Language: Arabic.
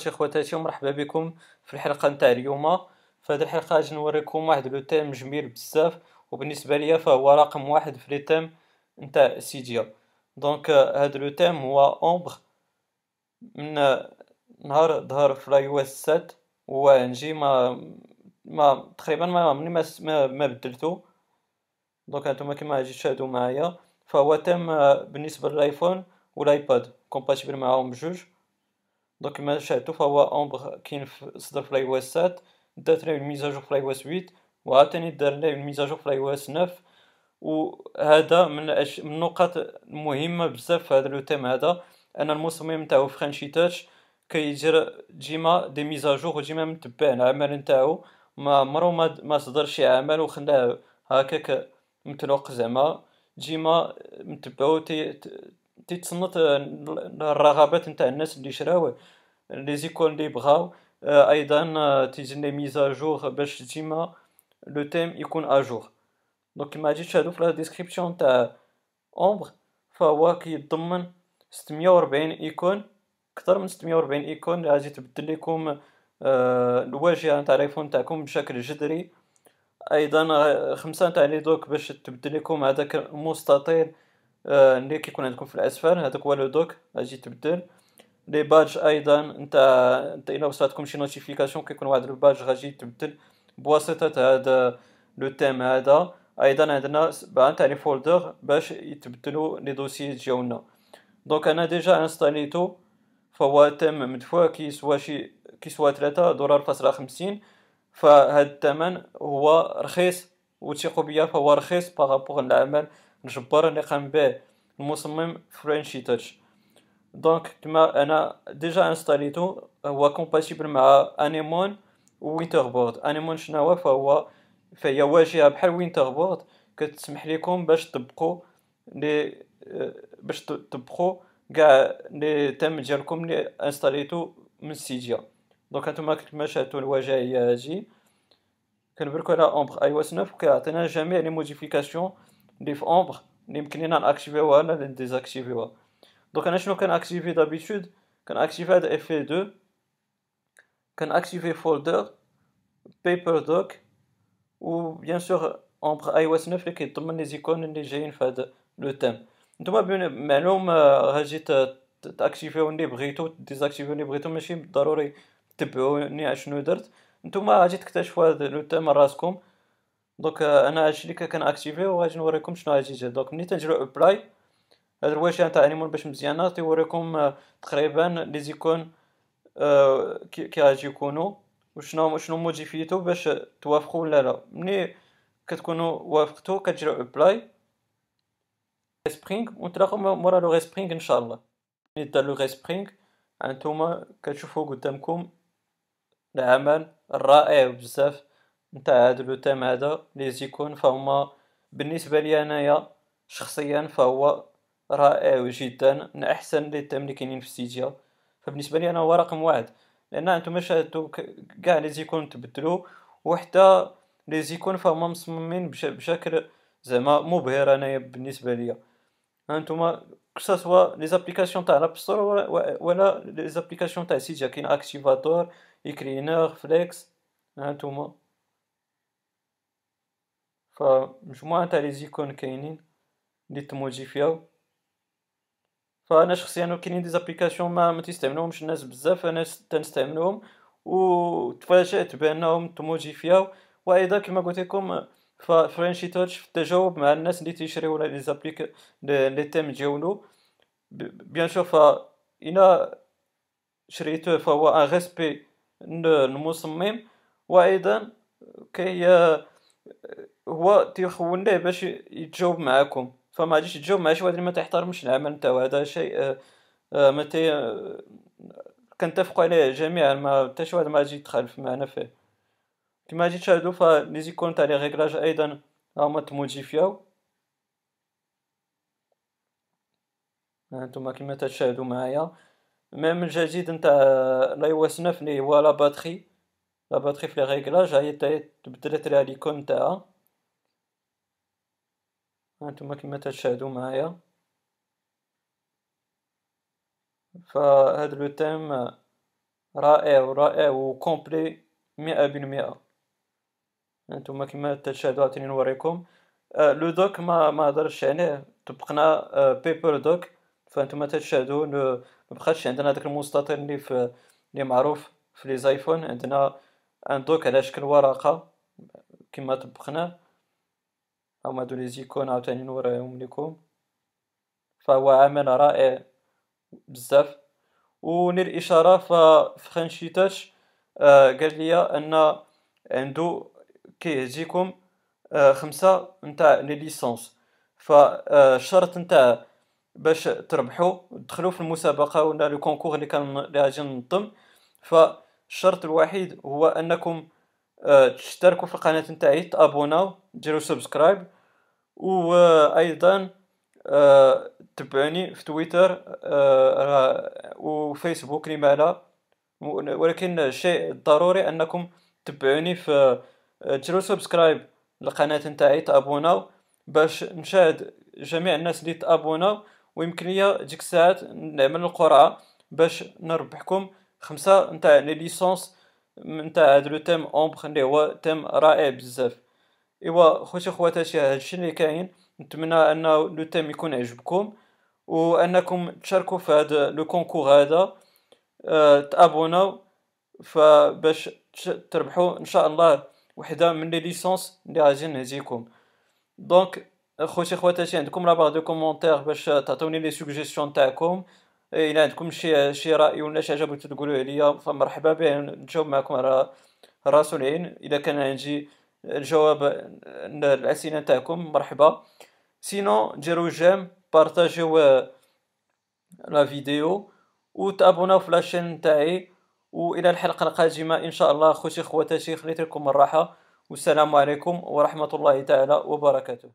خوتي خواتاتي ومرحبا بكم في الحلقة نتاع اليوم. في هذه الحلقة غادي نوريكم واحد le thème جميل بزاف وبالنسبة ليا فهو رقم واحد في les thèmes نتاع Cydia. donc هذا le thème هو Ambre من نهار ظهر في l'iOS 7 نجي ما ما تقريبا ما عمرني ما ما, ما donc هانتوما كيما غادي تشاهدوا معايا. فهو thème بالنسبة للآيفون والآيباد compatible معاهم بجوج. donc كما شاهدتو فهو Ambre كاين صدر في iOS 7 دار ليه mise à jour في iOS 8 وعاوتاني دار ليه mise à jour في iOS 9 وهذا من أش... من النقاط المهمه بزاف في هذا le thème هذا ان المصمم نتاعو Frenchitouch كيدير ديما des mises à jour وديما متبع العمل نتاعو ما عمرو ما ما صدر شي عمل وخلاه هكاك متلوق زعما ديما متبعو تي تيتصنت الرغبات نتاع الناس اللي شراوه les icônes اللي بغاو أيضا تيجي les mises à jour باش ديما le thème يكون à jour donc كما غادي تشاهدو في la description تاع Ambre فهو كيتضمن 640 icônes. أكثر من 640 icônes اللي غادي تبدل لكم الواجهة نتاع الآيفون تاعكم بشكل جذري. أيضا خمسة تاع les docks باش تبدل لكم هذاك المستطيل. اللي كيكون عندكم في الأسفل هذاك هو le dock غادي تبدل. les badges أيضا نتا نتا إلا وصلتكم شي notification كيكون واحد ال badge غادي تبدل. بواسطة هذا le thème هذا أيضا عندنا سبعه تاع les folders باش يتبدلوا les dossiers ديالنا. donc أنا déjà انستاليتو فهو thème مدفوع كيسوا شي كيسوا ثلاثة دولار فاصلة خمسين. فهاد الثمن هو رخيص وثيقوا بيا فهو رخيص par rapport العمل الجبار اللي قام به المصمم Frenchitouch donc كما أنا déjà انستاليتو هو compatible مع Anemone WinterBoard Anemone شنو فهو فهي واجهه بحال WinterBoard كتسمح لكم باش تطبقوا لي باش تطبقوا كاع les thèmes ديالكم لي انستاليتو من Cydia donc هانتوما كما شاهدتو الواجهه هي هادي كنبركو على Ambre iOS 9 كيعطينا جميع les modifications لي في Ambre اللي يمكن لينا ناكتيفيوها ولا نديزاكتيفيوها donc أنا شنو كناكتيفي d'habitude كناكتيفي هاد اف 2 كناكتيفي folder بيبر dock و bien sûr Ambre iOS 9 اللي كيضمن les icônes اللي جايين في هاد le thème نتوما معلوم غادي تاكتيفيو اللي بغيتو ديزاكتيفيو اللي بغيتو ماشي ضروري تبعوني اشنو درت نتوما غادي تكتشفوا هاد le thème راسكم donc أنا هادشي اللي كنأكتيفي وغادي نوريكم شنو غادي يجي donc ملي تنجرو apply هاد الواجهه تاع Anemone باش مزيانة تيوريكم تقريبا les icônes كي غادي يكونوا وشنو شنو موديفيتو باش توافقوا ولا لا. ملي كتكونوا وافقتو كتجرو apply respring ونتلاقاو مورا le respring إن شاء الله. ملي دار le respring هانتوما كتشوفوا قدامكم العمل الرائع بزاف. نتاع هاد le thème هذا. les icônes فهما بالنسبة لي أنايا شخصيا فهو رائع جدا من أحسن les thèmes اللي كاينين في Cydia فبالنسبة لي أنا هو رقم واحد. لأن أنتم شاهدتوا كاع les icônes تبدلوا وحتى les icônes فهما مصممين بشكل زعما مبهر أنايا بالنسبة ليا. هانتوما كتشوفوا les applications تاع l'App Store ولا les applications تاع Cydia كاين Activator iCleaner Flex هانتوما. فمجموعة تاع les icônes كاينين اللي تموديفياو فانا شخصيا كاينين des applications ما ما تستعملوهمش الناس بزاف أنا تنستعملهم وتفاجأت بانهم تموديفياو وأيضا كما قلت لكم توتش في التجاوب مع الناس اللي تيشريو les applic les thèmes ديالو bien sûr ف إلى شريته فهو un respect المصمم وأيضا كي هو تيخون ليه باش يتجاوب معاكم. فما غاديش تجاوب مع شي واحد اللي ما تحترمش العمل نتاعو. هذا شيء آه، آه، ما تي آه، كنتفقوا عليه جميعا. ما حتى شي واحد ما غادي يتخالف معنا فيه. كما غادي تشاهدوا ف les icônes تاع les réglages أيضا هما تموديفياو. هانتوما كما تشاهدوا معايا. même الجديد نتاع l'iOS 9 اللي هو la batterie la batterie في les réglages هي تبدلت لها l'icône نتاعها. هانتوما كما تشاهدوا معايا؟ فهاد le thème رائع ورائع و complet مئة بالمئة. هانتوما كيما تشاهدو عاوتاني نوريكم. le dock ما ما هضرش عليه طبقنا بيبر dock. فانتوما تشاهدو مبقاش عندنا داك المستطيل اللي في اللي معروف في les iPhones عندنا أن دوك على شكل ورقة كيما طبقناه les icônes عاوتاني نوريهم ليكم فهو عمل رائع بزاف. وللإشارة ف FrenchiTouch قال ليا أن عندو كيهديكم خمسة نتاع les licences. فالشرط نتاع باش تربحو تدخلو في المسابقة ولا le concours اللي كان اللي غادي ننظم فالشرط الوحيد هو أنكم تشتركو في القناة نتاعي تابوناو ديرو subscribe و أيضا تبعوني في تويتر وفيسبوك لما لا ولكن الشيء الضروري أنكم تبعوني في ديرو subscribe للقناة نتاعي تابوناو باش نشاهد جميع الناس اللي تابوناو. ويمكن ليا ديك الساعات نعمل القرعة باش نربحكم خمسة نتاع les licences نتاع هاد le thème Ambre اللي هو thème رائع بزاف. إيوا خوتي خواتاتي هادشي اللي كاين نتمنى أن le thème يكون عجبكم وأنكم تشاركوا في هذا le concours هذا تابوناو فباش تربحوا إن شاء الله وحدة من les licences اللي غادي نهديكم donc خوتي خواتاتي عندكم la barre de commentaires باش تعطوني les suggestions تاعكم الا عندكم شي شي رأي ولا شي حاجة بغيتو تقولوه ليا فمرحبا به نجاوب معكم على راس العين إذا كان عندي الجواب الأسئلة تاعكم مرحبا. sinon ديرو j'aime بارطاجيو لا فيديو وتابوناو في لاشين تاعي والى الحلقة القادمة إن شاء الله. خوتي خواتاتي خليت لكم الراحة. والسلام عليكم ورحمة الله تعالى وبركاته.